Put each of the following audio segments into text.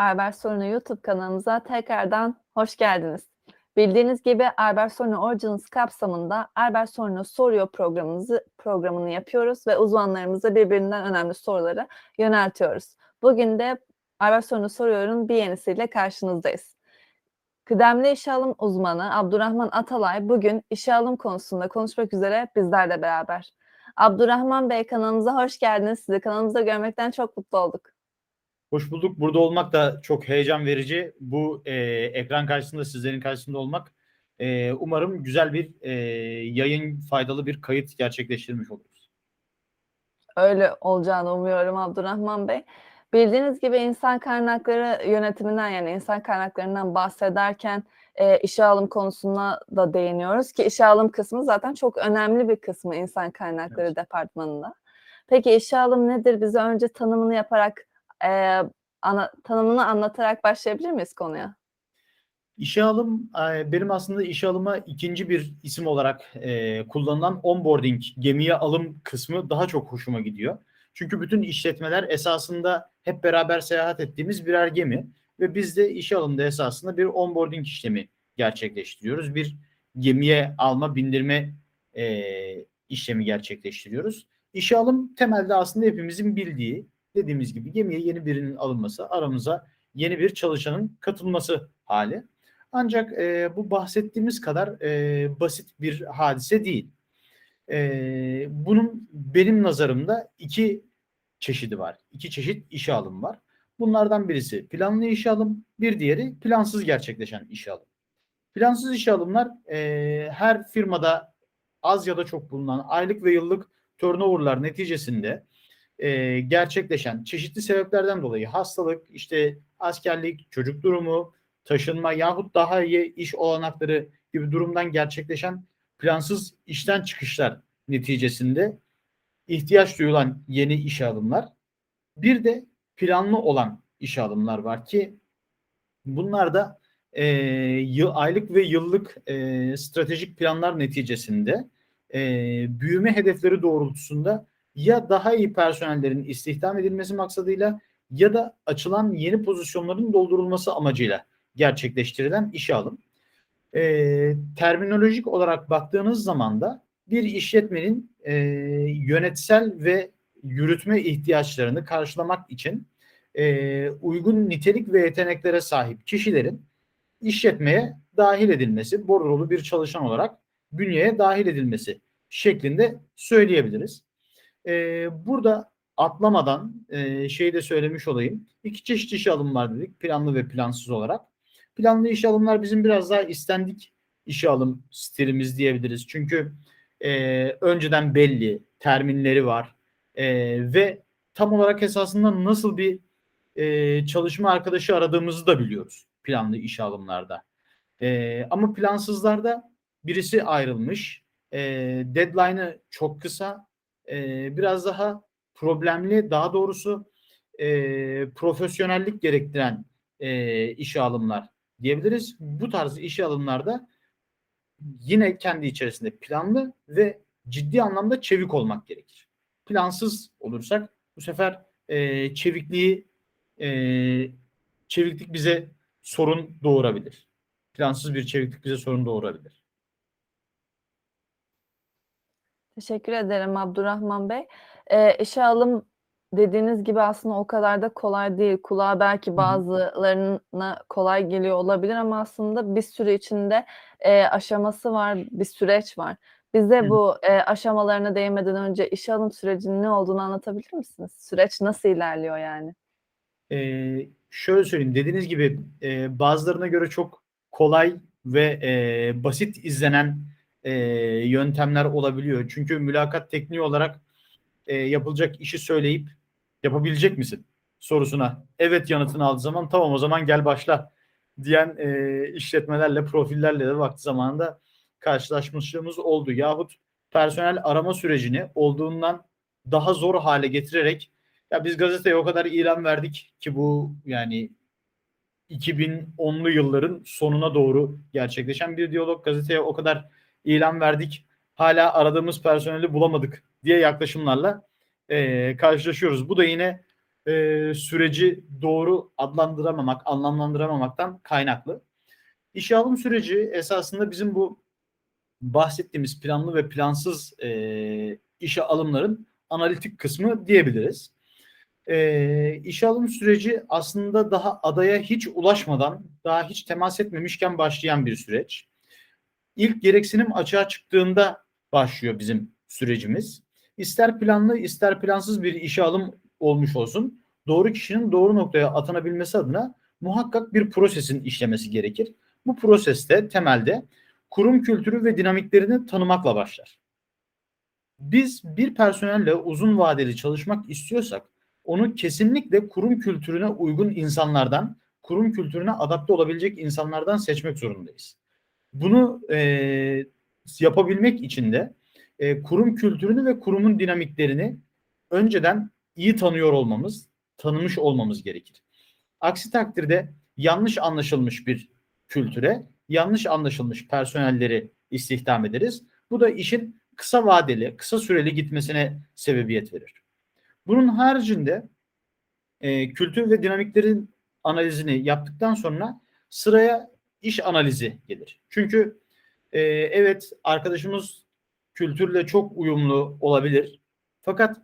Albert Sorunu YouTube kanalımıza tekrardan hoş geldiniz. Bildiğiniz gibi Albert Sorunu Origins kapsamında Albert Sorunu Soruyor programımızı programını yapıyoruz ve uzmanlarımıza birbirinden önemli soruları yöneltiyoruz. Bugün de Albert Sorunu Soruyor'un bir yenisiyle karşınızdayız. Kıdemli işe alım uzmanı Abdurrahman Atalay bugün işe alım konusunda konuşmak üzere bizlerle beraber. Abdurrahman Bey kanalımıza hoş geldiniz. Sizi kanalımızda görmekten çok mutlu olduk. Hoş bulduk. Burada olmak da çok heyecan verici. Bu e, ekran karşısında sizlerin karşısında olmak e, umarım güzel bir e, yayın, faydalı bir kayıt gerçekleştirmiş oluruz. Öyle olacağını umuyorum Abdurrahman Bey. Bildiğiniz gibi insan kaynakları yönetiminden yani insan kaynaklarından bahsederken e, işe alım konusuna da değiniyoruz ki işe alım kısmı zaten çok önemli bir kısmı insan kaynakları Evet. departmanında. Peki işe alım nedir? Bize önce tanımını yaparak e, ana, tanımını anlatarak başlayabilir miyiz konuya? İşe alım benim aslında işe alıma ikinci bir isim olarak e, kullanılan onboarding, gemiye alım kısmı daha çok hoşuma gidiyor. Çünkü bütün işletmeler esasında hep beraber seyahat ettiğimiz birer gemi ve biz de işe alımda esasında bir onboarding işlemi gerçekleştiriyoruz. Bir gemiye alma, bindirme e, işlemi gerçekleştiriyoruz. İşe alım temelde aslında hepimizin bildiği dediğimiz gibi gemiye yeni birinin alınması, aramıza yeni bir çalışanın katılması hali. Ancak e, bu bahsettiğimiz kadar e, basit bir hadise değil. E, bunun benim nazarımda iki çeşidi var. İki çeşit işe alım var. Bunlardan birisi planlı işe alım, bir diğeri plansız gerçekleşen işe alım. Plansız işe alımlar e, her firmada az ya da çok bulunan aylık ve yıllık turnoverlar neticesinde e, gerçekleşen çeşitli sebeplerden dolayı hastalık, işte askerlik, çocuk durumu, taşınma yahut daha iyi iş olanakları gibi durumdan gerçekleşen plansız işten çıkışlar neticesinde ihtiyaç duyulan yeni işe alımlar. Bir de planlı olan işe alımlar var ki bunlar da e, yıl, aylık ve yıllık e, stratejik planlar neticesinde e, büyüme hedefleri doğrultusunda ya daha iyi personellerin istihdam edilmesi maksadıyla ya da açılan yeni pozisyonların doldurulması amacıyla gerçekleştirilen işe alım. E, terminolojik olarak baktığınız zaman da bir işletmenin e, yönetsel ve yürütme ihtiyaçlarını karşılamak için e, uygun nitelik ve yeteneklere sahip kişilerin işletmeye dahil edilmesi, bordrolu bir çalışan olarak bünyeye dahil edilmesi şeklinde söyleyebiliriz. E, burada atlamadan e, şeyi de söylemiş olayım. İki çeşit iş alım var dedik. Planlı ve plansız olarak. Planlı iş alımlar bizim biraz daha istendik işe alım stilimiz diyebiliriz. Çünkü e, önceden belli terminleri var e, ve tam olarak esasında nasıl bir e, çalışma arkadaşı aradığımızı da biliyoruz planlı iş alımlarda. E, ama plansızlarda birisi ayrılmış, e, deadline'ı çok kısa, biraz daha problemli, daha doğrusu e, profesyonellik gerektiren e, işe alımlar diyebiliriz. Bu tarz işe alımlarda yine kendi içerisinde planlı ve ciddi anlamda çevik olmak gerekir. Plansız olursak bu sefer e, çevikliği e, çeviklik bize sorun doğurabilir. Plansız bir çeviklik bize sorun doğurabilir. Teşekkür ederim Abdurrahman Bey. Ee, işe alım dediğiniz gibi aslında o kadar da kolay değil. Kulağa belki bazılarına kolay geliyor olabilir ama aslında bir süre içinde e, aşaması var, bir süreç var. Bize bu e, aşamalarına değinmeden önce işe alım sürecinin ne olduğunu anlatabilir misiniz? Süreç nasıl ilerliyor yani? Ee, şöyle söyleyeyim. Dediğiniz gibi e, bazılarına göre çok kolay ve e, basit izlenen e, yöntemler olabiliyor. Çünkü mülakat tekniği olarak e, yapılacak işi söyleyip yapabilecek misin sorusuna evet yanıtını aldığı zaman tamam o zaman gel başla diyen e, işletmelerle profillerle de vakti zamanında karşılaşmışlığımız oldu. Yahut personel arama sürecini olduğundan daha zor hale getirerek ya biz gazeteye o kadar ilan verdik ki bu yani 2010'lu yılların sonuna doğru gerçekleşen bir diyalog. Gazeteye o kadar ilan verdik. Hala aradığımız personeli bulamadık diye yaklaşımlarla e, karşılaşıyoruz. Bu da yine e, süreci doğru adlandıramamak, anlamlandıramamaktan kaynaklı. İşe alım süreci esasında bizim bu bahsettiğimiz planlı ve plansız e, işe alımların analitik kısmı diyebiliriz. E, işe alım süreci aslında daha adaya hiç ulaşmadan, daha hiç temas etmemişken başlayan bir süreç. İlk gereksinim açığa çıktığında başlıyor bizim sürecimiz. İster planlı ister plansız bir işe alım olmuş olsun. Doğru kişinin doğru noktaya atanabilmesi adına muhakkak bir prosesin işlemesi gerekir. Bu proseste temelde kurum kültürü ve dinamiklerini tanımakla başlar. Biz bir personelle uzun vadeli çalışmak istiyorsak onu kesinlikle kurum kültürüne uygun insanlardan, kurum kültürüne adapte olabilecek insanlardan seçmek zorundayız. Bunu e, yapabilmek için de e, kurum kültürünü ve kurumun dinamiklerini önceden iyi tanıyor olmamız, tanımış olmamız gerekir. Aksi takdirde yanlış anlaşılmış bir kültüre, yanlış anlaşılmış personelleri istihdam ederiz. Bu da işin kısa vadeli, kısa süreli gitmesine sebebiyet verir. Bunun haricinde e, kültür ve dinamiklerin analizini yaptıktan sonra sıraya iş analizi gelir. Çünkü e, evet arkadaşımız kültürle çok uyumlu olabilir. Fakat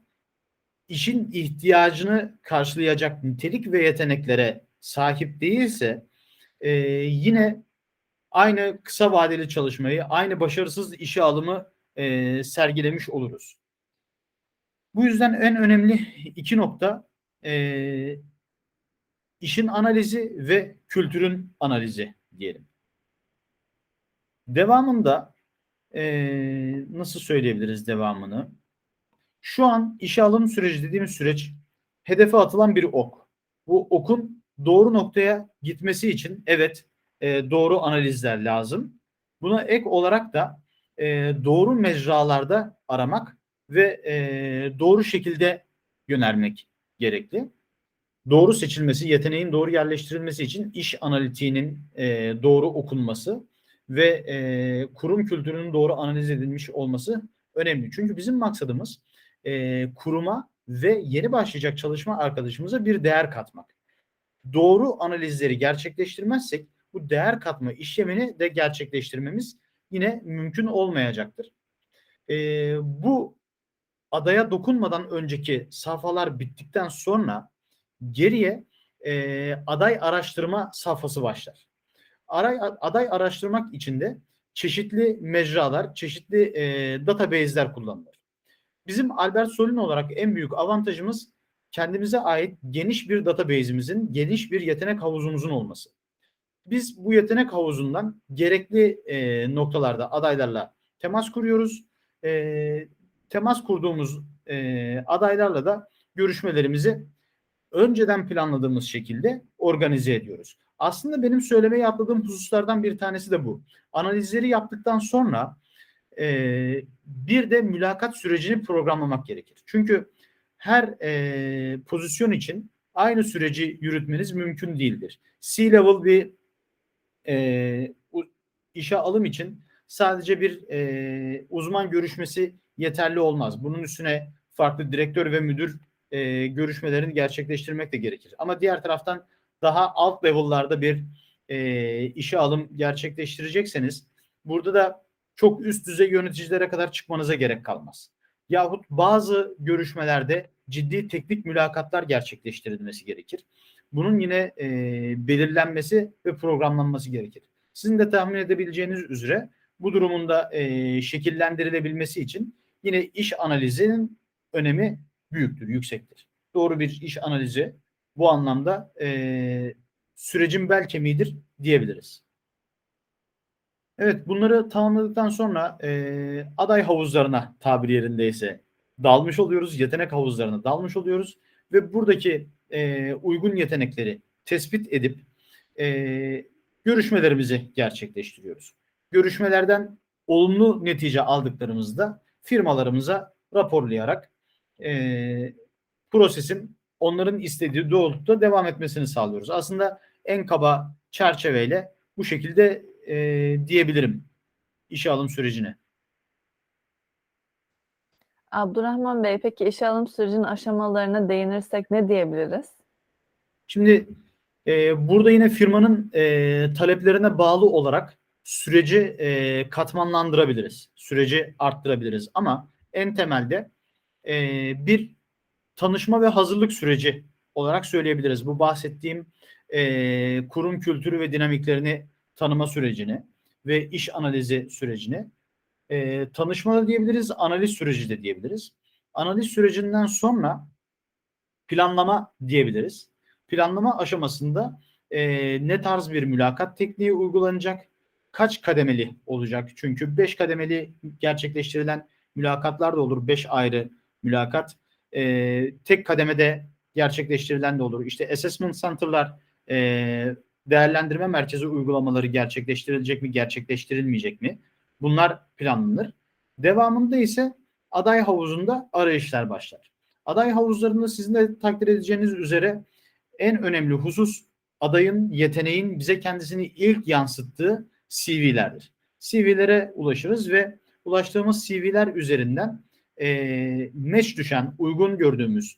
işin ihtiyacını karşılayacak nitelik ve yeteneklere sahip değilse e, yine aynı kısa vadeli çalışmayı, aynı başarısız işe alımı e, sergilemiş oluruz. Bu yüzden en önemli iki nokta e, işin analizi ve kültürün analizi diyelim. Devamında e, nasıl söyleyebiliriz devamını? Şu an işe alım süreci dediğimiz süreç hedefe atılan bir ok. Bu okun doğru noktaya gitmesi için evet e, doğru analizler lazım. Buna ek olarak da e, doğru mecralarda aramak ve e, doğru şekilde yönelmek gerekli. Doğru seçilmesi, yeteneğin doğru yerleştirilmesi için iş analitiğinin e, doğru okunması ve e, kurum kültürünün doğru analiz edilmiş olması önemli. Çünkü bizim maksadımız e, kuruma ve yeni başlayacak çalışma arkadaşımıza bir değer katmak. Doğru analizleri gerçekleştirmezsek bu değer katma işlemini de gerçekleştirmemiz yine mümkün olmayacaktır. E, bu adaya dokunmadan önceki safhalar bittikten sonra geriye e, aday araştırma safhası başlar. Aray, aday araştırmak için de çeşitli mecralar, çeşitli e, database'ler kullanılır. Bizim Albert Solin olarak en büyük avantajımız kendimize ait geniş bir database'imizin, geniş bir yetenek havuzumuzun olması. Biz bu yetenek havuzundan gerekli e, noktalarda adaylarla temas kuruyoruz. E, temas kurduğumuz e, adaylarla da görüşmelerimizi önceden planladığımız şekilde organize ediyoruz. Aslında benim söylemeyi atladığım hususlardan bir tanesi de bu. Analizleri yaptıktan sonra e, bir de mülakat sürecini programlamak gerekir. Çünkü her e, pozisyon için aynı süreci yürütmeniz mümkün değildir. C-level bir e, işe alım için sadece bir e, uzman görüşmesi yeterli olmaz. Bunun üstüne farklı direktör ve müdür e, görüşmelerini gerçekleştirmek de gerekir. Ama diğer taraftan daha alt level'larda bir e, işe alım gerçekleştirecekseniz burada da çok üst düzey yöneticilere kadar çıkmanıza gerek kalmaz. Yahut bazı görüşmelerde ciddi teknik mülakatlar gerçekleştirilmesi gerekir. Bunun yine e, belirlenmesi ve programlanması gerekir. Sizin de tahmin edebileceğiniz üzere bu durumunda e, şekillendirilebilmesi için yine iş analizinin önemi büyüktür, yüksektir. Doğru bir iş analizi bu anlamda e, sürecin bel kemiğidir diyebiliriz. Evet bunları tamamladıktan sonra e, aday havuzlarına tabir yerindeyse dalmış oluyoruz. Yetenek havuzlarına dalmış oluyoruz. Ve buradaki e, uygun yetenekleri tespit edip e, görüşmelerimizi gerçekleştiriyoruz. Görüşmelerden olumlu netice aldıklarımızda firmalarımıza raporlayarak e, prosesin onların istediği doğrultuda devam etmesini sağlıyoruz. Aslında en kaba çerçeveyle bu şekilde e, diyebilirim işe alım sürecine. Abdurrahman Bey, peki işe alım sürecinin aşamalarına değinirsek ne diyebiliriz? Şimdi e, burada yine firmanın e, taleplerine bağlı olarak süreci e, katmanlandırabiliriz. Süreci arttırabiliriz. Ama en temelde e, bir tanışma ve hazırlık süreci olarak söyleyebiliriz. Bu bahsettiğim e, kurum kültürü ve dinamiklerini tanıma sürecini ve iş analizi sürecini e, tanışma da diyebiliriz, analiz süreci de diyebiliriz. Analiz sürecinden sonra planlama diyebiliriz. Planlama aşamasında e, ne tarz bir mülakat tekniği uygulanacak, kaç kademeli olacak? Çünkü 5 kademeli gerçekleştirilen mülakatlar da olur. 5 ayrı mülakat. E, tek kademede gerçekleştirilen de olur. İşte assessment center'lar e, değerlendirme merkezi uygulamaları gerçekleştirilecek mi, gerçekleştirilmeyecek mi? Bunlar planlanır. Devamında ise aday havuzunda arayışlar başlar. Aday havuzlarında sizin de takdir edeceğiniz üzere en önemli husus adayın, yeteneğin bize kendisini ilk yansıttığı CV'lerdir. CV'lere ulaşırız ve ulaştığımız CV'ler üzerinden e, match düşen, uygun gördüğümüz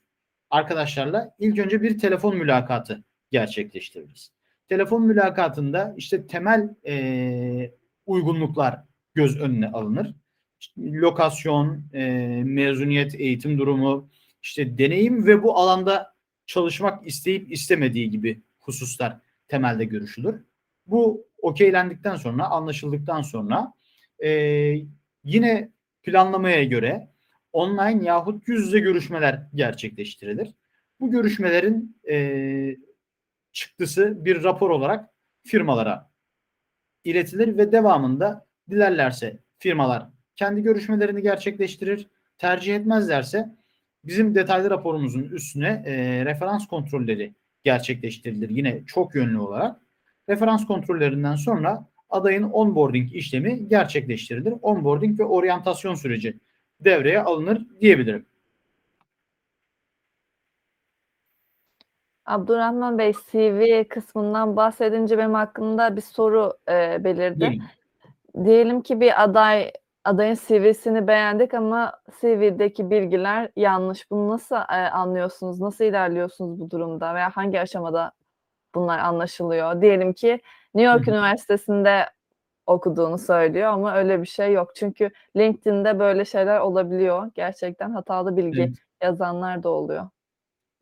arkadaşlarla ilk önce bir telefon mülakatı gerçekleştiririz. Telefon mülakatında işte temel e, uygunluklar göz önüne alınır. Lokasyon, e, mezuniyet, eğitim durumu, işte deneyim ve bu alanda çalışmak isteyip istemediği gibi hususlar temelde görüşülür. Bu okeylendikten sonra, anlaşıldıktan sonra e, yine planlamaya göre online yahut yüz yüze görüşmeler gerçekleştirilir. Bu görüşmelerin e, çıktısı bir rapor olarak firmalara iletilir ve devamında dilerlerse firmalar kendi görüşmelerini gerçekleştirir. Tercih etmezlerse bizim detaylı raporumuzun üstüne e, referans kontrolleri gerçekleştirilir. Yine çok yönlü olarak. Referans kontrollerinden sonra adayın onboarding işlemi gerçekleştirilir. Onboarding ve oryantasyon süreci devreye alınır diyebilirim. Abdurrahman Bey, CV kısmından bahsedince benim aklımda bir soru e, belirdi. Değil. Diyelim ki bir aday adayın CV'sini beğendik ama CV'deki bilgiler yanlış. Bunu nasıl e, anlıyorsunuz? Nasıl ilerliyorsunuz bu durumda veya hangi aşamada bunlar anlaşılıyor? Diyelim ki New York. Üniversitesi'nde okuduğunu söylüyor ama öyle bir şey yok. Çünkü LinkedIn'de böyle şeyler olabiliyor. Gerçekten hatalı bilgi Evet. yazanlar da oluyor.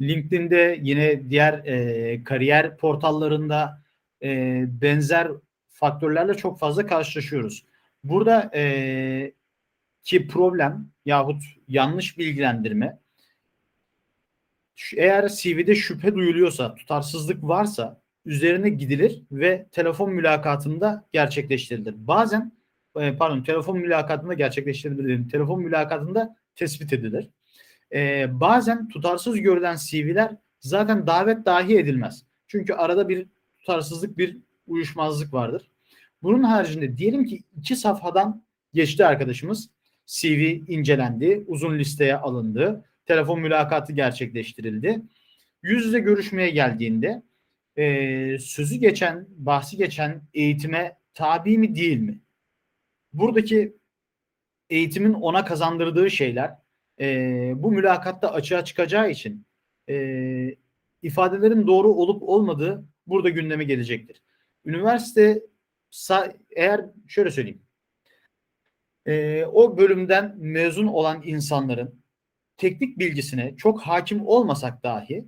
LinkedIn'de yine diğer e, kariyer portallarında e, benzer faktörlerle çok fazla karşılaşıyoruz. Burada e, ki problem yahut yanlış bilgilendirme eğer CV'de şüphe duyuluyorsa, tutarsızlık varsa üzerine gidilir ve telefon mülakatında gerçekleştirilir. Bazen e, pardon telefon mülakatında gerçekleştirilir dedim. Telefon mülakatında tespit edilir. E, bazen tutarsız görülen CV'ler zaten davet dahi edilmez. Çünkü arada bir tutarsızlık, bir uyuşmazlık vardır. Bunun haricinde diyelim ki iki safhadan geçti arkadaşımız. CV incelendi, uzun listeye alındı, telefon mülakatı gerçekleştirildi. Yüz yüze görüşmeye geldiğinde e, sözü geçen, bahsi geçen eğitime tabi mi değil mi? Buradaki eğitimin ona kazandırdığı şeyler e, bu mülakatta açığa çıkacağı için e, ifadelerin doğru olup olmadığı burada gündeme gelecektir. Üniversite eğer şöyle söyleyeyim e, o bölümden mezun olan insanların teknik bilgisine çok hakim olmasak dahi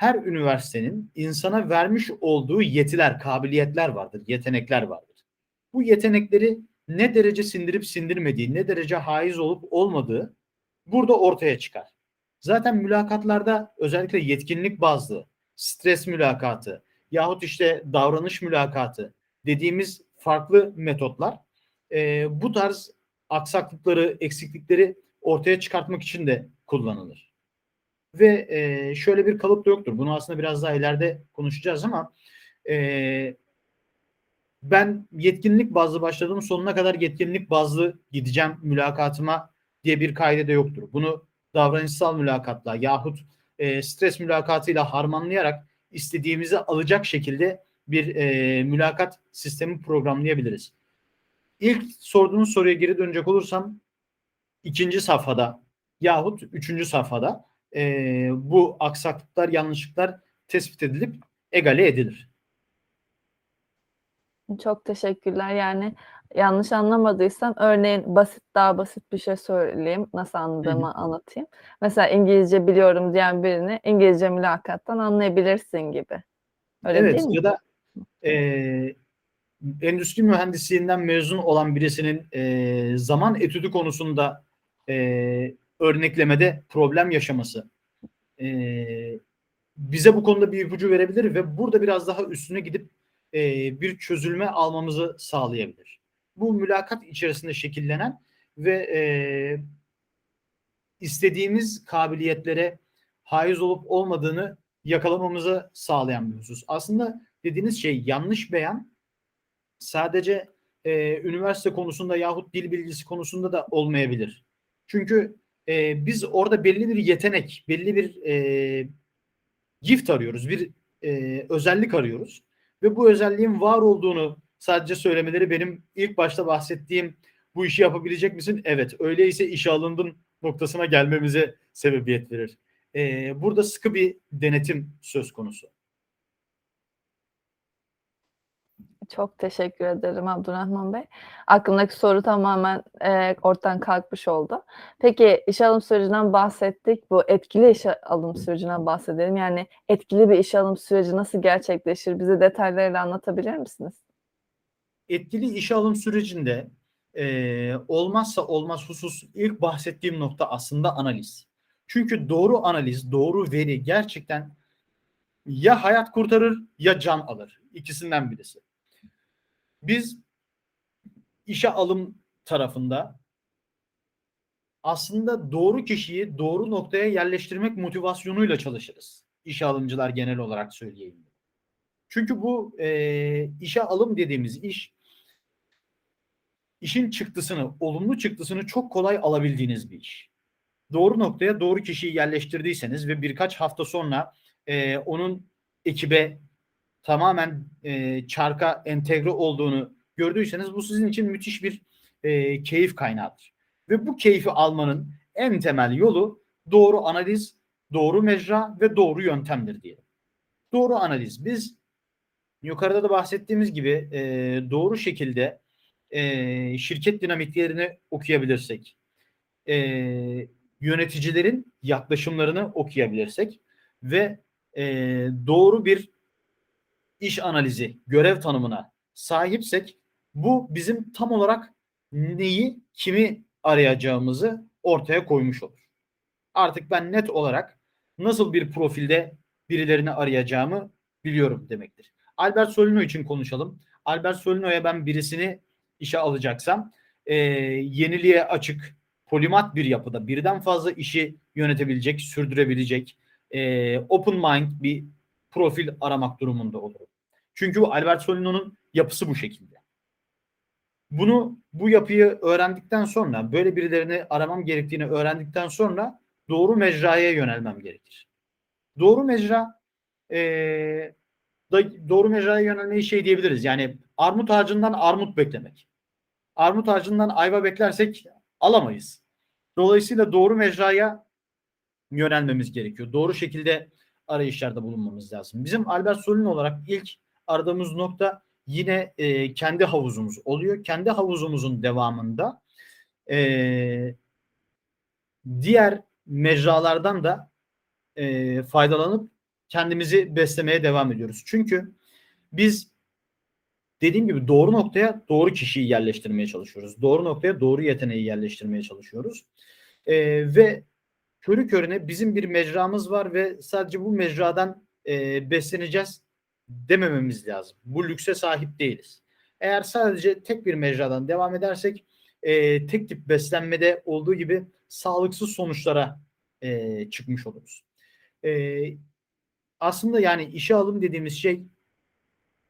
her üniversitenin insana vermiş olduğu yetiler, kabiliyetler vardır, yetenekler vardır. Bu yetenekleri ne derece sindirip sindirmediği, ne derece haiz olup olmadığı burada ortaya çıkar. Zaten mülakatlarda özellikle yetkinlik bazlı, stres mülakatı yahut işte davranış mülakatı dediğimiz farklı metotlar e, bu tarz aksaklıkları, eksiklikleri ortaya çıkartmak için de kullanılır. Ve e, şöyle bir kalıp da yoktur. Bunu aslında biraz daha ileride konuşacağız ama e, ben yetkinlik bazlı başladım sonuna kadar yetkinlik bazlı gideceğim mülakatıma diye bir kaide de yoktur. Bunu davranışsal mülakatla yahut e, stres mülakatıyla harmanlayarak istediğimizi alacak şekilde bir e, mülakat sistemi programlayabiliriz. İlk sorduğunuz soruya geri dönecek olursam ikinci safhada yahut üçüncü safhada e, bu aksaklıklar, yanlışlıklar tespit edilip egale edilir. Çok teşekkürler. Yani yanlış anlamadıysam örneğin basit daha basit bir şey söyleyeyim. Nasıl anladığımı anlatayım. Mesela İngilizce biliyorum diyen birini İngilizce mülakattan anlayabilirsin gibi. Öyle evet değil mi? ya da e, endüstri mühendisliğinden mezun olan birisinin e, zaman etüdü konusunda e, örneklemede problem yaşaması e, bize bu konuda bir ipucu verebilir ve burada biraz daha üstüne gidip e, bir çözülme almamızı sağlayabilir. Bu mülakat içerisinde şekillenen ve e, istediğimiz kabiliyetlere haiz olup olmadığını yakalamamızı sağlayan bir husus. Aslında dediğiniz şey yanlış beyan sadece e, üniversite konusunda yahut dil bilgisi konusunda da olmayabilir. Çünkü e, biz orada belli bir yetenek, belli bir e, gift arıyoruz, bir e, özellik arıyoruz. Ve bu özelliğin var olduğunu sadece söylemeleri benim ilk başta bahsettiğim bu işi yapabilecek misin? Evet. Öyleyse işe alındın noktasına gelmemize sebebiyet verir. E, burada sıkı bir denetim söz konusu. Çok teşekkür ederim Abdurrahman Bey. Aklımdaki soru tamamen e, ortadan kalkmış oldu. Peki işe alım sürecinden bahsettik. Bu etkili işe alım sürecinden bahsedelim. Yani etkili bir işe alım süreci nasıl gerçekleşir? Bize detaylarıyla anlatabilir misiniz? Etkili işe alım sürecinde e, olmazsa olmaz husus ilk bahsettiğim nokta aslında analiz. Çünkü doğru analiz, doğru veri gerçekten ya hayat kurtarır ya can alır. İkisinden birisi. Biz işe alım tarafında aslında doğru kişiyi doğru noktaya yerleştirmek motivasyonuyla çalışırız. İşe alımcılar genel olarak söyleyeyim. Çünkü bu e, işe alım dediğimiz iş işin çıktısını, olumlu çıktısını çok kolay alabildiğiniz bir iş. Doğru noktaya doğru kişiyi yerleştirdiyseniz ve birkaç hafta sonra e, onun ekibe tamamen e, çarka entegre olduğunu gördüyseniz bu sizin için müthiş bir e, keyif kaynağıdır. Ve bu keyfi almanın en temel yolu doğru analiz, doğru mecra ve doğru yöntemdir diyelim. Doğru analiz. Biz yukarıda da bahsettiğimiz gibi e, doğru şekilde e, şirket dinamiklerini okuyabilirsek, e, yöneticilerin yaklaşımlarını okuyabilirsek ve e, doğru bir iş analizi, görev tanımına sahipsek bu bizim tam olarak neyi, kimi arayacağımızı ortaya koymuş olur. Artık ben net olarak nasıl bir profilde birilerini arayacağımı biliyorum demektir. Albert Solino için konuşalım. Albert Solino'ya ben birisini işe alacaksam e, yeniliğe açık, polimat bir yapıda birden fazla işi yönetebilecek, sürdürebilecek, e, open mind bir profil aramak durumunda olurum. Çünkü bu Albert Solino'nun yapısı bu şekilde. Bunu bu yapıyı öğrendikten sonra böyle birilerini aramam gerektiğini öğrendikten sonra doğru mecraya yönelmem gerekir. Doğru mecra e, da, doğru mecraya yönelmeyi şey diyebiliriz. Yani armut ağacından armut beklemek. Armut ağacından ayva beklersek alamayız. Dolayısıyla doğru mecraya yönelmemiz gerekiyor. Doğru şekilde arayışlarda bulunmamız lazım. Bizim Albert Solino olarak ilk aradığımız nokta yine e, kendi havuzumuz oluyor. Kendi havuzumuzun devamında e, diğer mecralardan da e, faydalanıp kendimizi beslemeye devam ediyoruz. Çünkü biz dediğim gibi doğru noktaya doğru kişiyi yerleştirmeye çalışıyoruz. Doğru noktaya doğru yeteneği yerleştirmeye çalışıyoruz. E, ve körü körüne bizim bir mecramız var ve sadece bu mecradan e, besleneceğiz demememiz lazım. Bu lükse sahip değiliz. Eğer sadece tek bir mecradan devam edersek e, tek tip beslenmede olduğu gibi sağlıksız sonuçlara e, çıkmış oluruz. E, aslında yani işe alım dediğimiz şey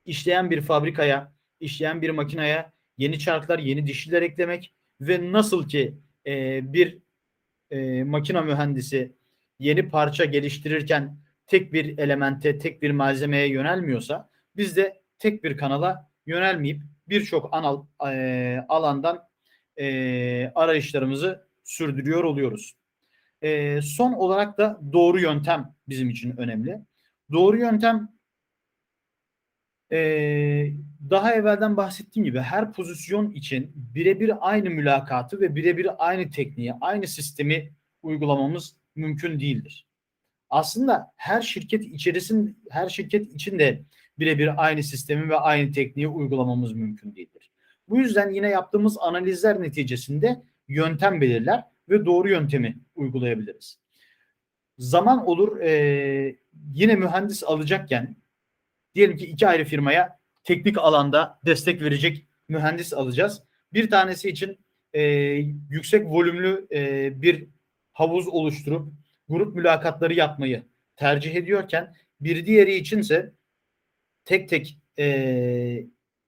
işleyen bir fabrikaya, işleyen bir makineye yeni çarklar, yeni dişliler eklemek ve nasıl ki e, bir e, makina mühendisi yeni parça geliştirirken tek bir elemente, tek bir malzemeye yönelmiyorsa biz de tek bir kanala yönelmeyip birçok anal e, alandan e, arayışlarımızı sürdürüyor oluyoruz. E, son olarak da doğru yöntem bizim için önemli. Doğru yöntem e, daha evvelden bahsettiğim gibi her pozisyon için birebir aynı mülakatı ve birebir aynı tekniği, aynı sistemi uygulamamız mümkün değildir. Aslında her şirket içerisinde her şirket içinde birebir aynı sistemi ve aynı tekniği uygulamamız mümkün değildir. Bu yüzden yine yaptığımız analizler neticesinde yöntem belirler ve doğru yöntemi uygulayabiliriz. Zaman olur e, yine mühendis alacakken diyelim ki iki ayrı firmaya teknik alanda destek verecek mühendis alacağız. Bir tanesi için e, yüksek volümlü e, bir havuz oluşturup grup mülakatları yapmayı tercih ediyorken bir diğeri içinse tek tek e,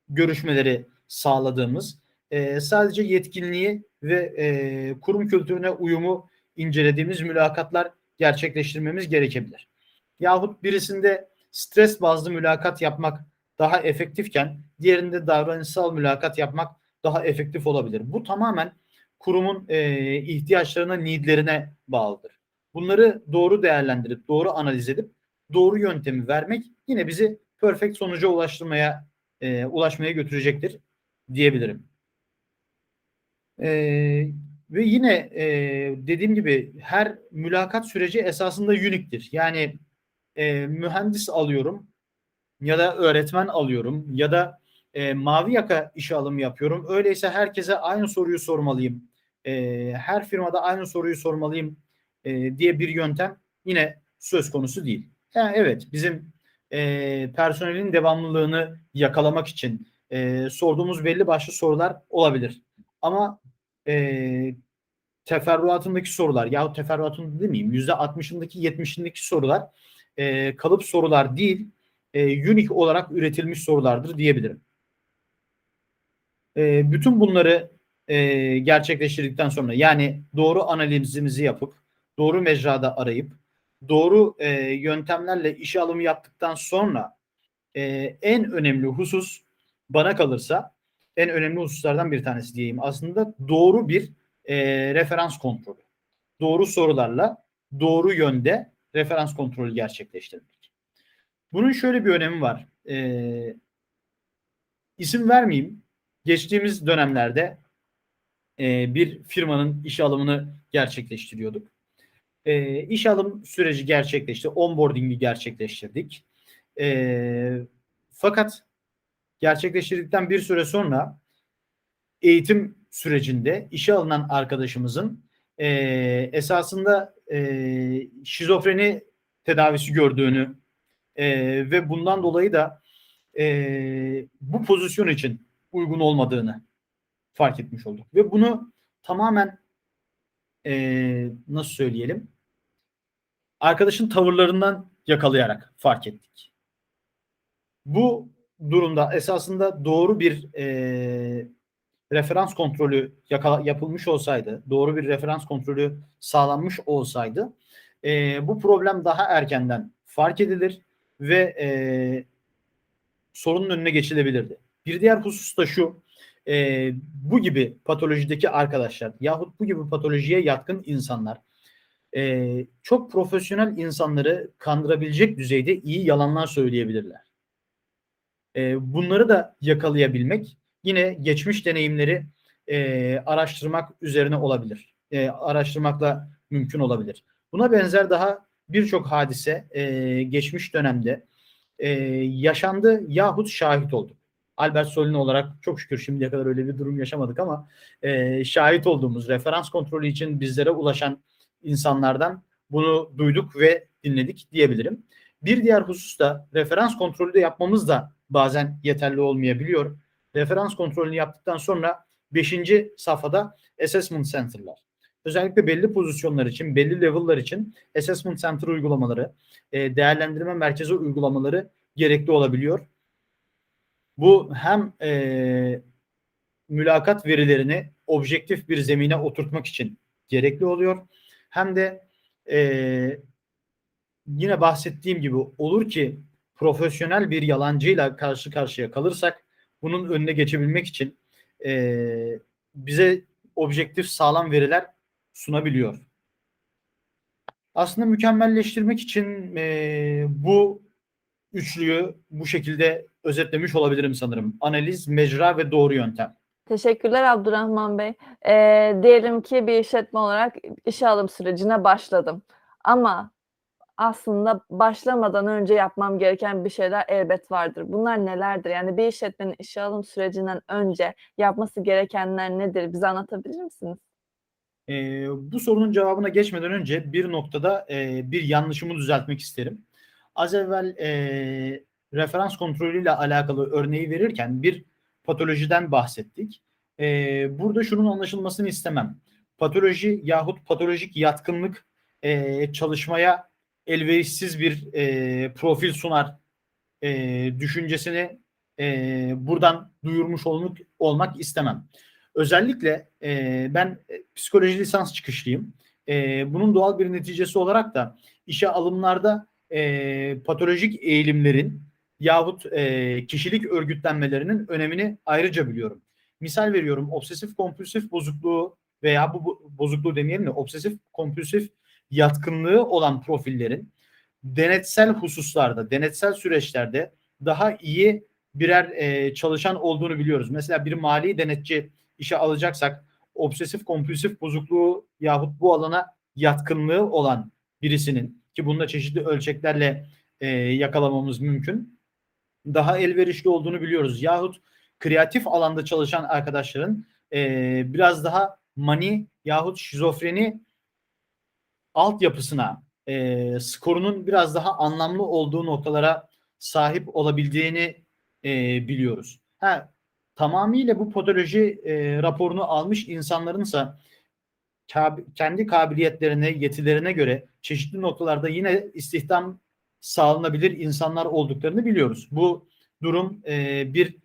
görüşmeleri sağladığımız e, sadece yetkinliği ve e, kurum kültürüne uyumu incelediğimiz mülakatlar gerçekleştirmemiz gerekebilir. Yahut birisinde stres bazlı mülakat yapmak daha efektifken diğerinde davranışsal mülakat yapmak daha efektif olabilir. Bu tamamen kurumun e, ihtiyaçlarına, needlerine bağlıdır. Bunları doğru değerlendirip, doğru analiz edip doğru yöntemi vermek yine bizi perfect sonuca ulaştırmaya e, ulaşmaya götürecektir diyebilirim. E, ve yine e, dediğim gibi her mülakat süreci esasında uniktir. Yani e, mühendis alıyorum ya da öğretmen alıyorum ya da e, mavi yaka işe alım yapıyorum. Öyleyse herkese aynı soruyu sormalıyım. E, her firmada aynı soruyu sormalıyım e, diye bir yöntem yine söz konusu değil. Yani evet bizim e, personelin devamlılığını yakalamak için e, sorduğumuz belli başlı sorular olabilir. Ama e, teferruatındaki sorular yahut teferruatında demeyeyim yüzde 60'ındaki 70'indeki sorular e, kalıp sorular değil e, unique olarak üretilmiş sorulardır diyebilirim. E, bütün bunları e, gerçekleştirdikten sonra yani doğru analizimizi yapıp doğru mecrada arayıp doğru e, yöntemlerle işe alımı yaptıktan sonra e, en önemli husus bana kalırsa en önemli hususlardan bir tanesi diyeyim. Aslında doğru bir e, referans kontrolü. Doğru sorularla doğru yönde referans kontrolü gerçekleştirmek. Bunun şöyle bir önemi var. E, isim vermeyeyim. Geçtiğimiz dönemlerde e, bir firmanın iş alımını gerçekleştiriyorduk. E, iş alım süreci gerçekleşti. Onboarding'i gerçekleştirdik. E, fakat gerçekleştirdikten bir süre sonra eğitim sürecinde işe alınan arkadaşımızın e, esasında e, şizofreni tedavisi gördüğünü e, ve bundan dolayı da e, bu pozisyon için uygun olmadığını fark etmiş olduk. Ve bunu tamamen e, nasıl söyleyelim arkadaşın tavırlarından yakalayarak fark ettik. Bu durumda esasında doğru bir e, referans kontrolü yakala, yapılmış olsaydı, doğru bir referans kontrolü sağlanmış olsaydı e, bu problem daha erkenden fark edilir ve e, sorunun önüne geçilebilirdi. Bir diğer husus da şu, e, bu gibi patolojideki arkadaşlar yahut bu gibi patolojiye yatkın insanlar e, çok profesyonel insanları kandırabilecek düzeyde iyi yalanlar söyleyebilirler. E, bunları da yakalayabilmek yine geçmiş deneyimleri e, araştırmak üzerine olabilir. E, araştırmakla mümkün olabilir. Buna benzer daha birçok hadise e, geçmiş dönemde e, yaşandı yahut şahit olduk. Albert Solin olarak çok şükür şimdiye kadar öyle bir durum yaşamadık ama e, şahit olduğumuz referans kontrolü için bizlere ulaşan insanlardan bunu duyduk ve dinledik diyebilirim. Bir diğer husus da referans kontrolü de yapmamız da bazen yeterli olmayabiliyor. Referans kontrolünü yaptıktan sonra 5. safhada assessment center'lar. Özellikle belli pozisyonlar için, belli level'lar için assessment center uygulamaları, e, değerlendirme merkezi uygulamaları gerekli olabiliyor. Bu hem e, mülakat verilerini objektif bir zemine oturtmak için gerekli oluyor. Hem de e, yine bahsettiğim gibi olur ki profesyonel bir yalancıyla karşı karşıya kalırsak bunun önüne geçebilmek için e, bize objektif sağlam veriler sunabiliyor. Aslında mükemmelleştirmek için e, bu üçlüyü bu şekilde özetlemiş olabilirim sanırım. Analiz, mecra ve doğru yöntem. Teşekkürler Abdurrahman Bey. Ee, diyelim ki bir işletme olarak işe alım sürecine başladım. Ama aslında başlamadan önce yapmam gereken bir şeyler elbet vardır. Bunlar nelerdir? Yani bir işletmenin işe alım sürecinden önce yapması gerekenler nedir? Bize anlatabilir misiniz? E, bu sorunun cevabına geçmeden önce bir noktada e, bir yanlışımı düzeltmek isterim. Az evvel e, referans kontrolüyle alakalı örneği verirken bir patolojiden bahsettik. E, burada şunun anlaşılmasını istemem. Patoloji yahut patolojik yatkınlık e, çalışmaya elverişsiz bir e, profil sunar e, düşüncesini e, buradan duyurmuş olmak, olmak istemem. Özellikle e, ben psikoloji lisans çıkışlıyım. E, bunun doğal bir neticesi olarak da işe alımlarda e, patolojik eğilimlerin yahut e, kişilik örgütlenmelerinin önemini ayrıca biliyorum. Misal veriyorum obsesif kompulsif bozukluğu veya bu, bozukluğu demeyelim de obsesif kompulsif yatkınlığı olan profillerin denetsel hususlarda, denetsel süreçlerde daha iyi birer e, çalışan olduğunu biliyoruz. Mesela bir mali denetçi işe alacaksak obsesif kompulsif bozukluğu yahut bu alana yatkınlığı olan birisinin ki bunda çeşitli ölçeklerle e, yakalamamız mümkün. Daha elverişli olduğunu biliyoruz. Yahut kreatif alanda çalışan arkadaşların e, biraz daha mani yahut şizofreni altyapısına e, skorunun biraz daha anlamlı olduğu noktalara sahip olabildiğini e, biliyoruz. Ha, tamamıyla bu patoloji e, raporunu almış insanlarınsa kendi kabiliyetlerine, yetilerine göre çeşitli noktalarda yine istihdam sağlanabilir insanlar olduklarını biliyoruz. Bu durum e, bir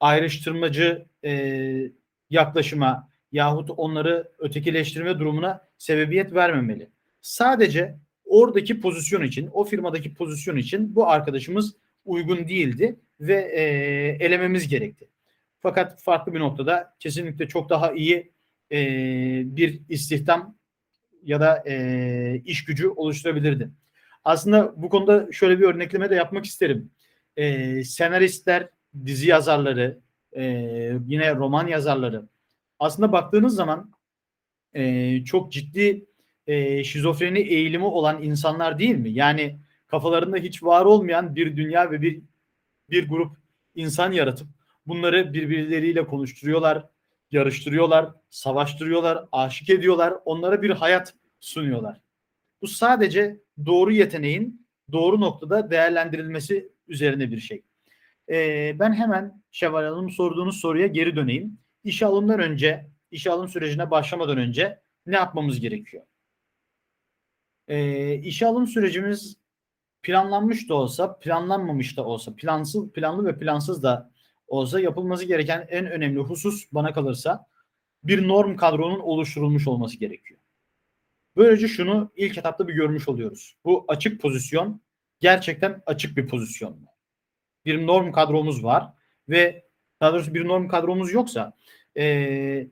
ayrıştırmacı e, yaklaşıma yahut onları ötekileştirme durumuna sebebiyet vermemeli. Sadece oradaki pozisyon için, o firmadaki pozisyon için bu arkadaşımız uygun değildi ve e, elememiz gerekti. Fakat farklı bir noktada kesinlikle çok daha iyi e, bir istihdam ya da e, iş gücü oluşturabilirdi. Aslında bu konuda şöyle bir örnekleme de yapmak isterim. E, senaristler, dizi yazarları, e, yine roman yazarları aslında baktığınız zaman e, çok ciddi e, şizofreni eğilimi olan insanlar değil mi? Yani kafalarında hiç var olmayan bir dünya ve bir bir grup insan yaratıp bunları birbirleriyle konuşturuyorlar, yarıştırıyorlar, savaştırıyorlar, aşık ediyorlar, onlara bir hayat sunuyorlar. Bu sadece doğru yeteneğin doğru noktada değerlendirilmesi üzerine bir şey. Ee, ben hemen Şevval Hanım sorduğunuz soruya geri döneyim. İşe alımdan önce, işe alım sürecine başlamadan önce ne yapmamız gerekiyor? Ee, işe alım sürecimiz planlanmış da olsa, planlanmamış da olsa, plansız, planlı ve plansız da olsa yapılması gereken en önemli husus bana kalırsa bir norm kadronun oluşturulmuş olması gerekiyor. Böylece şunu ilk etapta bir görmüş oluyoruz. Bu açık pozisyon gerçekten açık bir pozisyon mu? Bir norm kadromuz var ve daha doğrusu bir norm kadromuz yoksa e,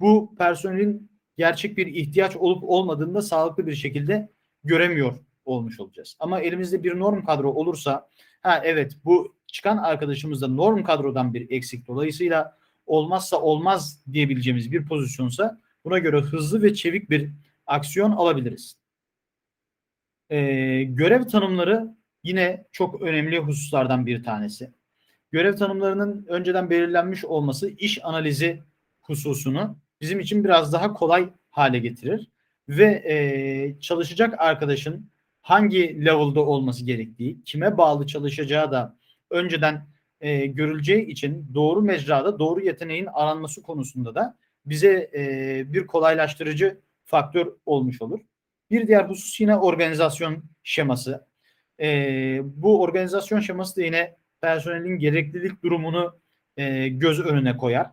bu personelin gerçek bir ihtiyaç olup olmadığında sağlıklı bir şekilde göremiyor olmuş olacağız. Ama elimizde bir norm kadro olursa ha evet bu çıkan arkadaşımız da norm kadrodan bir eksik. Dolayısıyla olmazsa olmaz diyebileceğimiz bir pozisyonsa buna göre hızlı ve çevik bir aksiyon alabiliriz. Ee, görev tanımları yine çok önemli hususlardan bir tanesi. Görev tanımlarının önceden belirlenmiş olması iş analizi hususunu bizim için biraz daha kolay hale getirir ve e, çalışacak arkadaşın hangi level'da olması gerektiği, kime bağlı çalışacağı da önceden e, görüleceği için doğru mecrada doğru yeteneğin aranması konusunda da bize e, bir kolaylaştırıcı faktör olmuş olur. Bir diğer husus yine organizasyon şeması. E, bu organizasyon şeması da yine personelin gereklilik durumunu e, göz önüne koyar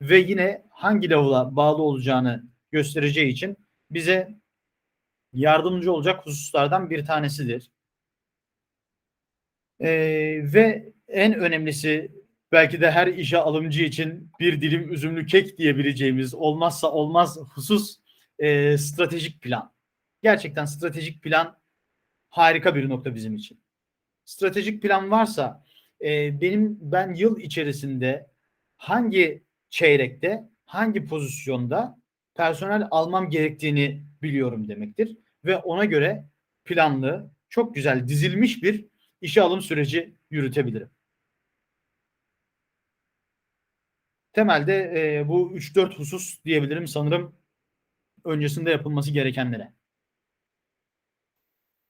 ve yine hangi level'a bağlı olacağını göstereceği için bize yardımcı olacak hususlardan bir tanesidir. Ee, ve en önemlisi belki de her işe alımcı için bir dilim üzümlü kek diyebileceğimiz olmazsa olmaz husus e, stratejik plan. gerçekten stratejik plan harika bir nokta bizim için. Stratejik plan varsa e, benim ben yıl içerisinde hangi çeyrekte, hangi pozisyonda personel almam gerektiğini biliyorum demektir. Ve ona göre planlı, çok güzel dizilmiş bir işe alım süreci yürütebilirim. Temelde e, bu 3-4 husus diyebilirim sanırım öncesinde yapılması gerekenlere.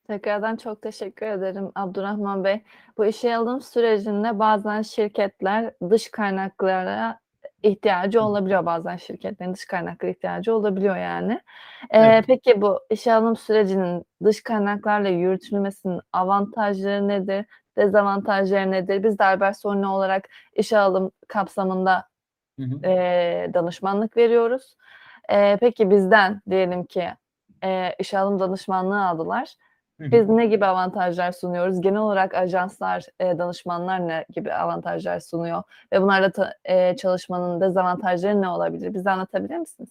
Tekrardan çok teşekkür ederim Abdurrahman Bey. Bu işe alım sürecinde bazen şirketler dış kaynaklara ihtiyacı olabiliyor. Bazen şirketlerin dış kaynaklara ihtiyacı olabiliyor yani. Ee, Evet. Peki bu işe alım sürecinin dış kaynaklarla yürütülmesinin avantajları nedir? Dezavantajları nedir? Biz de Albert olarak işe alım kapsamında Hı hı. e, danışmanlık veriyoruz. E, peki bizden diyelim ki e, işe alım danışmanlığı aldılar. Biz ne gibi avantajlar sunuyoruz? Genel olarak ajanslar, e, danışmanlar ne gibi avantajlar sunuyor? Ve bunlarla ta- e, çalışmanın dezavantajları ne olabilir? Bize anlatabilir misiniz?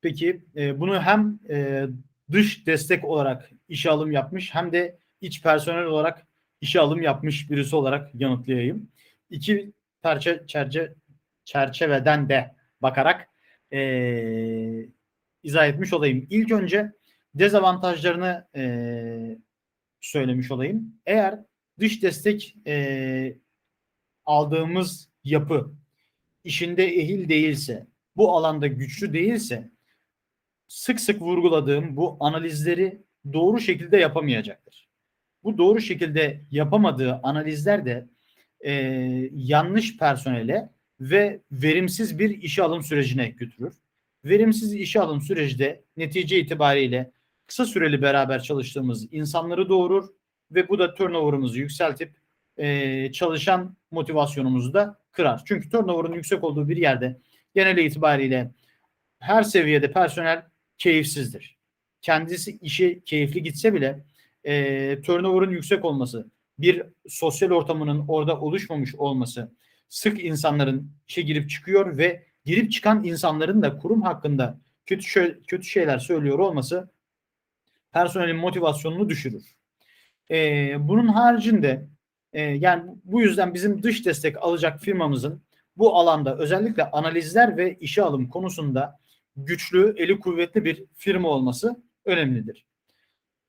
Peki e, bunu hem e, dış destek olarak işe alım yapmış hem de iç personel olarak işe alım yapmış birisi olarak yanıtlayayım. İki parça çerçe, çerçeveden de bakarak e, izah etmiş olayım. İlk önce dezavantajlarını e, söylemiş olayım. Eğer dış destek e, aldığımız yapı işinde ehil değilse, bu alanda güçlü değilse sık sık vurguladığım bu analizleri doğru şekilde yapamayacaktır. Bu doğru şekilde yapamadığı analizler de e, yanlış personele ve verimsiz bir işe alım sürecine götürür. Verimsiz işe alım süreci de netice itibariyle kısa süreli beraber çalıştığımız insanları doğurur ve bu da turnover'ımızı yükseltip e, çalışan motivasyonumuzu da kırar. Çünkü turnover'ın yüksek olduğu bir yerde genel itibariyle her seviyede personel keyifsizdir. Kendisi işi keyifli gitse bile e, turnover'ın yüksek olması, bir sosyal ortamının orada oluşmamış olması, sık insanların işe girip çıkıyor ve girip çıkan insanların da kurum hakkında kötü kötü şeyler söylüyor olması personelin motivasyonunu düşürür. E, bunun haricinde e, yani bu yüzden bizim dış destek alacak firmamızın bu alanda özellikle analizler ve işe alım konusunda güçlü, eli kuvvetli bir firma olması önemlidir.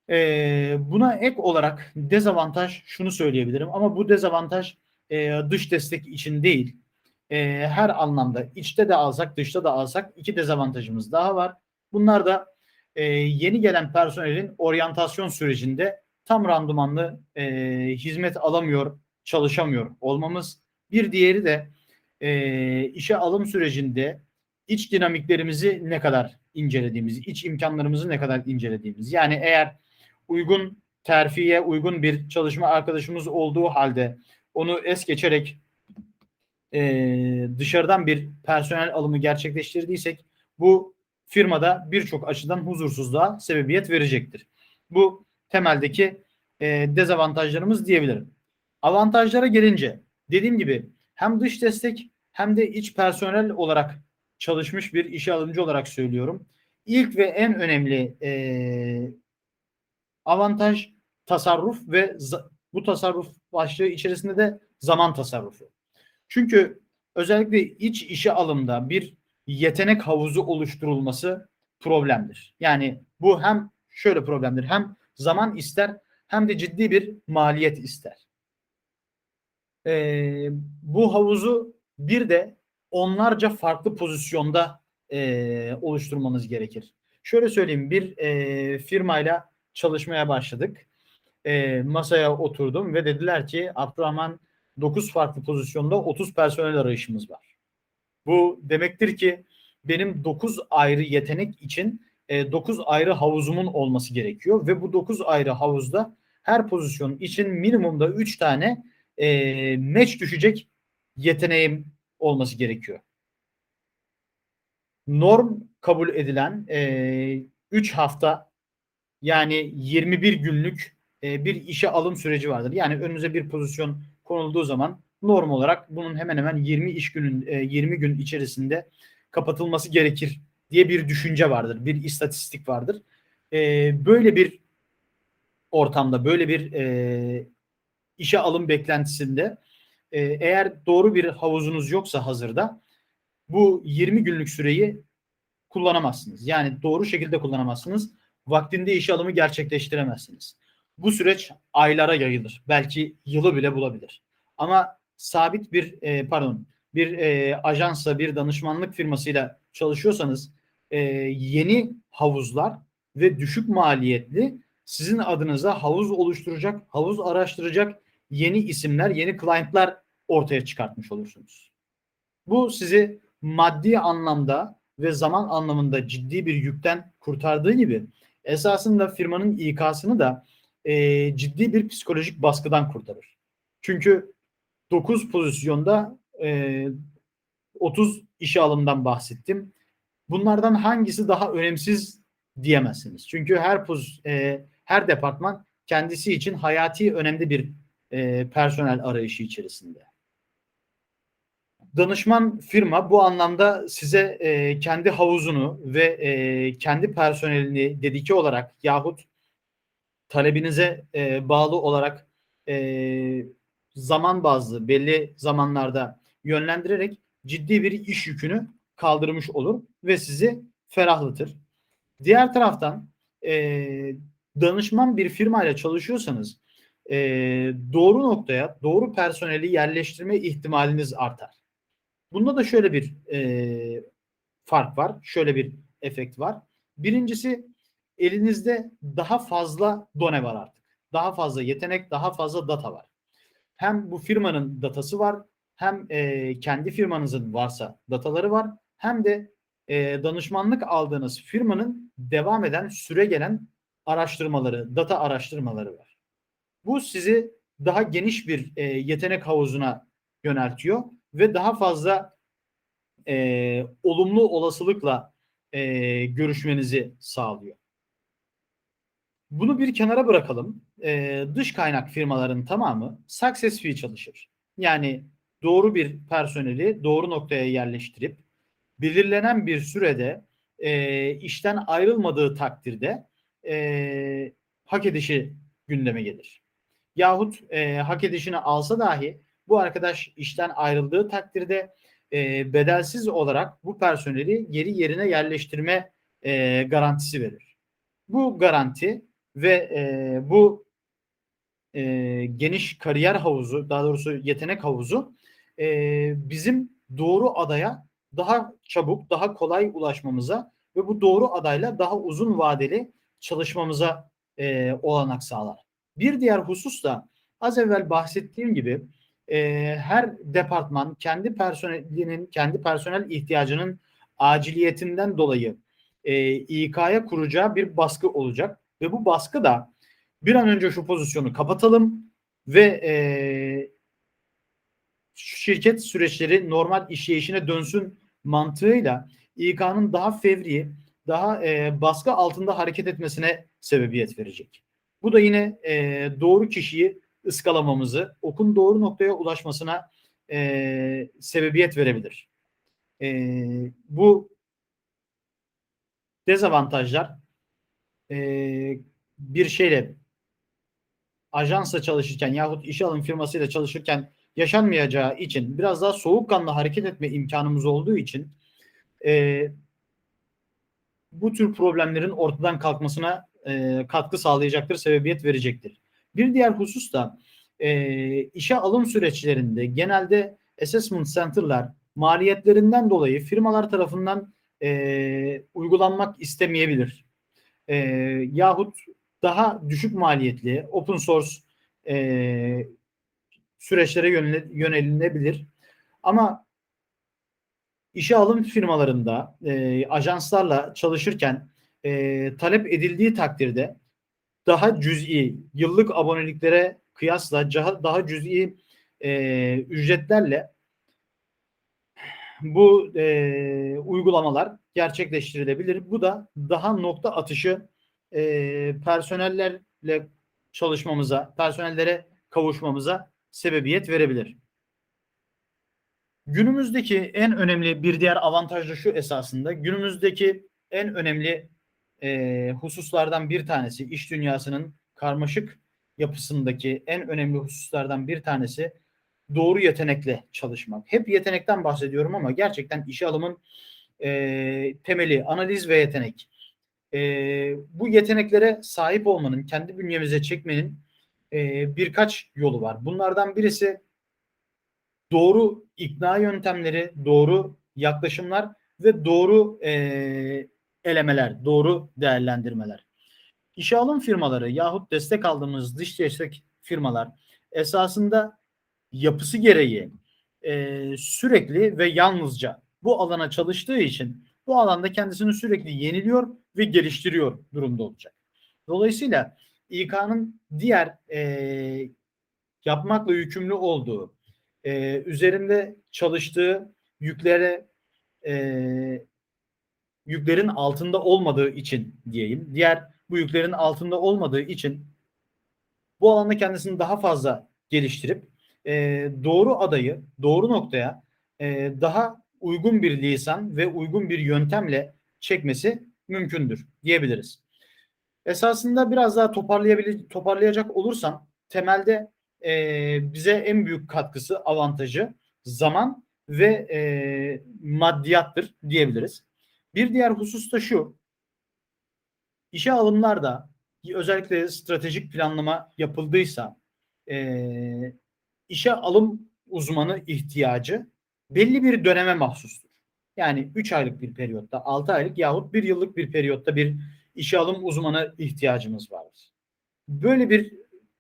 Ee, buna ek olarak dezavantaj şunu söyleyebilirim ama bu dezavantaj e, dış destek için değil. E, her anlamda içte de alsak dışta da alsak iki dezavantajımız daha var. Bunlar da e, yeni gelen personelin oryantasyon sürecinde tam randımanlı e, hizmet alamıyor, çalışamıyor olmamız. Bir diğeri de e, işe alım sürecinde iç dinamiklerimizi ne kadar incelediğimiz, iç imkanlarımızı ne kadar incelediğimiz. Yani eğer uygun terfiye uygun bir çalışma arkadaşımız olduğu halde onu es geçerek e, dışarıdan bir personel alımı gerçekleştirdiysek bu firmada birçok açıdan huzursuzluğa sebebiyet verecektir. Bu temeldeki e, dezavantajlarımız diyebilirim. Avantajlara gelince dediğim gibi hem dış destek hem de iç personel olarak çalışmış bir işe alımcı olarak söylüyorum. İlk ve en önemli e, avantaj tasarruf ve bu tasarruf başlığı içerisinde de zaman tasarrufu. Çünkü özellikle iç işe alımda bir yetenek havuzu oluşturulması problemdir. Yani bu hem şöyle problemdir. Hem zaman ister hem de ciddi bir maliyet ister. Ee, bu havuzu bir de onlarca farklı pozisyonda e, oluşturmanız gerekir. Şöyle söyleyeyim bir e, firmayla çalışmaya başladık. E, masaya oturdum ve dediler ki Abdurrahman 9 farklı pozisyonda 30 personel arayışımız var. Bu demektir ki benim 9 ayrı yetenek için e, 9 ayrı havuzumun olması gerekiyor ve bu 9 ayrı havuzda her pozisyon için minimumda 3 tane e, match düşecek yeteneğim olması gerekiyor. Norm kabul edilen 3 e, hafta yani 21 günlük e, bir işe alım süreci vardır. Yani önünüze bir pozisyon konulduğu zaman norm olarak bunun hemen hemen 20 iş günün e, 20 gün içerisinde kapatılması gerekir diye bir düşünce vardır. Bir istatistik vardır. e, böyle bir ortamda, böyle bir e, işe alım beklentisinde e, eğer doğru bir havuzunuz yoksa hazırda bu 20 günlük süreyi kullanamazsınız. Yani doğru şekilde kullanamazsınız. Vaktinde işe alımı gerçekleştiremezsiniz. Bu süreç aylara yayılır. Belki yılı bile bulabilir. Ama sabit bir e, pardon bir e, ajansla bir danışmanlık firmasıyla çalışıyorsanız e, yeni havuzlar ve düşük maliyetli sizin adınıza havuz oluşturacak, havuz araştıracak yeni isimler, yeni client'lar ortaya çıkartmış olursunuz. Bu sizi maddi anlamda ve zaman anlamında ciddi bir yükten kurtardığı gibi esasında firmanın İK'sını da e, ciddi bir psikolojik baskıdan kurtarır. Çünkü 9 pozisyonda e, 30 işe alımdan bahsettim. Bunlardan hangisi daha önemsiz diyemezsiniz. Çünkü her poz, e, her departman kendisi için hayati önemli bir e, personel arayışı içerisinde. Danışman firma bu anlamda size e, kendi havuzunu ve e, kendi personelini dedike olarak yahut talebinize e, bağlı olarak e, zaman bazlı belli zamanlarda yönlendirerek ciddi bir iş yükünü kaldırmış olur ve sizi ferahlatır. Diğer taraftan e, danışman bir firmayla çalışıyorsanız e, doğru noktaya doğru personeli yerleştirme ihtimaliniz artar. Bunda da şöyle bir e, fark var, şöyle bir efekt var. Birincisi elinizde daha fazla done var artık. Daha fazla yetenek, daha fazla data var. Hem bu firmanın datası var, hem e, kendi firmanızın varsa dataları var, hem de e, danışmanlık aldığınız firmanın devam eden, süre gelen araştırmaları, data araştırmaları var. Bu sizi daha geniş bir e, yetenek havuzuna yöneltiyor ve daha fazla e, olumlu olasılıkla e, görüşmenizi sağlıyor. Bunu bir kenara bırakalım. E, dış kaynak firmaların tamamı success fee çalışır. Yani doğru bir personeli doğru noktaya yerleştirip belirlenen bir sürede e, işten ayrılmadığı takdirde e, hak edişi gündeme gelir. Yahut e, hak edişini alsa dahi bu arkadaş işten ayrıldığı takdirde e, bedelsiz olarak bu personeli geri yerine yerleştirme e, garantisi verir. Bu garanti ve e, bu e, geniş kariyer havuzu, daha doğrusu yetenek havuzu e, bizim doğru adaya daha çabuk, daha kolay ulaşmamıza ve bu doğru adayla daha uzun vadeli çalışmamıza e, olanak sağlar. Bir diğer husus da az evvel bahsettiğim gibi e, her departman kendi personelinin, kendi personel ihtiyacının aciliyetinden dolayı e, İK'ya kuracağı bir baskı olacak. Ve bu baskı da bir an önce şu pozisyonu kapatalım ve e, şirket süreçleri normal işleyişine dönsün mantığıyla İK'nın daha fevri, daha e, baskı altında hareket etmesine sebebiyet verecek. Bu da yine e, doğru kişiyi ıskalamamızı, okun doğru noktaya ulaşmasına e, sebebiyet verebilir. E, bu dezavantajlar e, bir şeyle ajansla çalışırken yahut işe alım firmasıyla çalışırken yaşanmayacağı için biraz daha soğukkanlı hareket etme imkanımız olduğu için e, bu tür problemlerin ortadan kalkmasına e, katkı sağlayacaktır, sebebiyet verecektir. Bir diğer husus da e, işe alım süreçlerinde genelde assessment center'lar maliyetlerinden dolayı firmalar tarafından e, uygulanmak istemeyebilir. E, yahut daha düşük maliyetli open source e, süreçlere yönelinebilir. Ama işe alım firmalarında e, ajanslarla çalışırken e, talep edildiği takdirde daha cüz'i yıllık aboneliklere kıyasla daha, cüz'i e, ücretlerle bu e, uygulamalar gerçekleştirilebilir. Bu da daha nokta atışı e, personellerle çalışmamıza, personellere kavuşmamıza sebebiyet verebilir. Günümüzdeki en önemli bir diğer avantaj da şu esasında günümüzdeki en önemli e, hususlardan bir tanesi, iş dünyasının karmaşık yapısındaki en önemli hususlardan bir tanesi doğru yetenekle çalışmak. Hep yetenekten bahsediyorum ama gerçekten işe alımın e, temeli analiz ve yetenek. E, bu yeteneklere sahip olmanın, kendi bünyemize çekmenin e, birkaç yolu var. Bunlardan birisi doğru ikna yöntemleri, doğru yaklaşımlar ve doğru e, elemeler, doğru değerlendirmeler. İşe alım firmaları yahut destek aldığımız dış destek firmalar esasında yapısı gereği e, sürekli ve yalnızca bu alana çalıştığı için bu alanda kendisini sürekli yeniliyor ve geliştiriyor durumda olacak. Dolayısıyla İK'nın diğer e, yapmakla yükümlü olduğu, e, üzerinde çalıştığı yüklere e, yüklerin altında olmadığı için diyeyim. Diğer bu yüklerin altında olmadığı için bu alanda kendisini daha fazla geliştirip e, doğru adayı doğru noktaya e, daha uygun bir lisan ve uygun bir yöntemle çekmesi mümkündür diyebiliriz. Esasında biraz daha toparlayabilir, toparlayacak olursam temelde e, bize en büyük katkısı avantajı zaman ve e, maddiyattır diyebiliriz. Bir diğer husus da şu. İşe alımlarda özellikle stratejik planlama yapıldıysa e, işe alım uzmanı ihtiyacı belli bir döneme mahsustur. Yani 3 aylık bir periyotta, 6 aylık yahut 1 yıllık bir periyotta bir işe alım uzmanı ihtiyacımız vardır. Böyle bir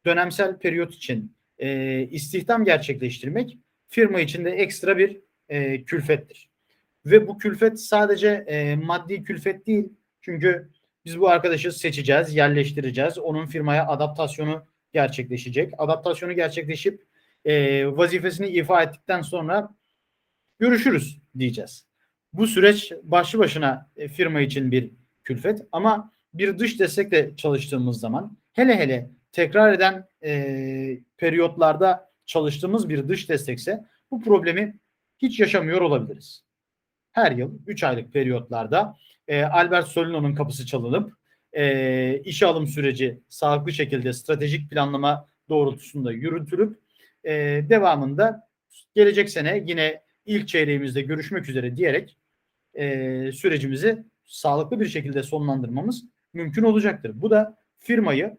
dönemsel periyot için e, istihdam gerçekleştirmek firma içinde ekstra bir e, külfettir. Ve bu külfet sadece e, maddi külfet değil. Çünkü biz bu arkadaşı seçeceğiz, yerleştireceğiz. Onun firmaya adaptasyonu gerçekleşecek. Adaptasyonu gerçekleşip e, vazifesini ifa ettikten sonra görüşürüz diyeceğiz. Bu süreç başlı başına e, firma için bir külfet ama bir dış destekle çalıştığımız zaman hele hele tekrar eden e, periyotlarda çalıştığımız bir dış destekse bu problemi hiç yaşamıyor olabiliriz. Her yıl 3 aylık periyotlarda e, Albert Solino'nun kapısı çalınıp e, işe alım süreci sağlıklı şekilde stratejik planlama doğrultusunda yürütülüp e, devamında gelecek sene yine ilk çeyreğimizde görüşmek üzere diyerek e, sürecimizi sağlıklı bir şekilde sonlandırmamız mümkün olacaktır. Bu da firmayı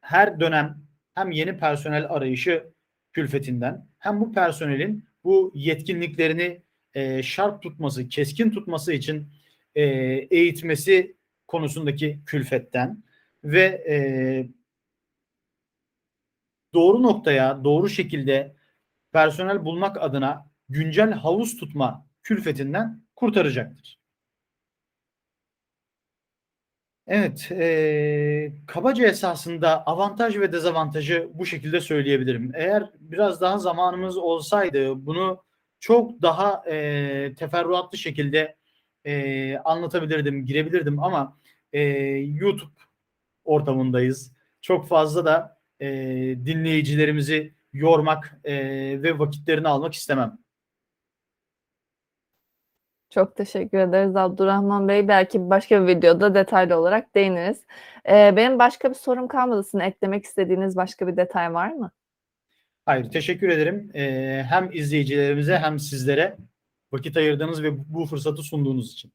her dönem hem yeni personel arayışı külfetinden hem bu personelin bu yetkinliklerini e, şarp tutması, keskin tutması için e, eğitmesi konusundaki külfetten ve e, doğru noktaya, doğru şekilde personel bulmak adına güncel havuz tutma külfetinden kurtaracaktır. Evet, e, kabaca esasında avantaj ve dezavantajı bu şekilde söyleyebilirim. Eğer biraz daha zamanımız olsaydı bunu çok daha e, teferruatlı şekilde e, anlatabilirdim, girebilirdim ama e, YouTube ortamındayız. Çok fazla da e, dinleyicilerimizi yormak e, ve vakitlerini almak istemem. Çok teşekkür ederiz Abdurrahman Bey. Belki başka bir videoda detaylı olarak değiniriz. Ee, benim başka bir sorum kalmadı. Sizin eklemek istediğiniz başka bir detay var mı? Hayır, teşekkür ederim. Ee, hem izleyicilerimize hem sizlere vakit ayırdığınız ve bu fırsatı sunduğunuz için.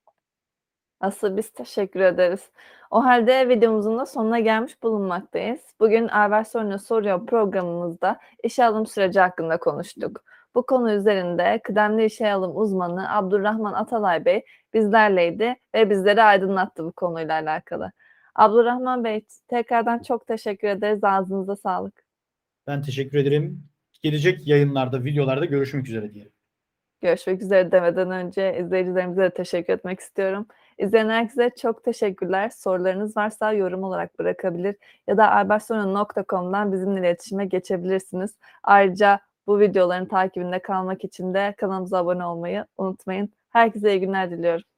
Asıl biz teşekkür ederiz. O halde videomuzun da sonuna gelmiş bulunmaktayız. Bugün Albert Sorunu Soruyor programımızda işe alım süreci hakkında konuştuk. Bu konu üzerinde kıdemli işe alım uzmanı Abdurrahman Atalay Bey bizlerleydi ve bizleri aydınlattı bu konuyla alakalı. Abdurrahman Bey tekrardan çok teşekkür ederiz. Ağzınıza sağlık. Ben teşekkür ederim. Gelecek yayınlarda, videolarda görüşmek üzere diyelim. Görüşmek üzere demeden önce izleyicilerimize de teşekkür etmek istiyorum. İzleyen herkese çok teşekkürler. Sorularınız varsa yorum olarak bırakabilir ya da albertsona.com'dan bizimle iletişime geçebilirsiniz. Ayrıca bu videoların takibinde kalmak için de kanalımıza abone olmayı unutmayın. Herkese iyi günler diliyorum.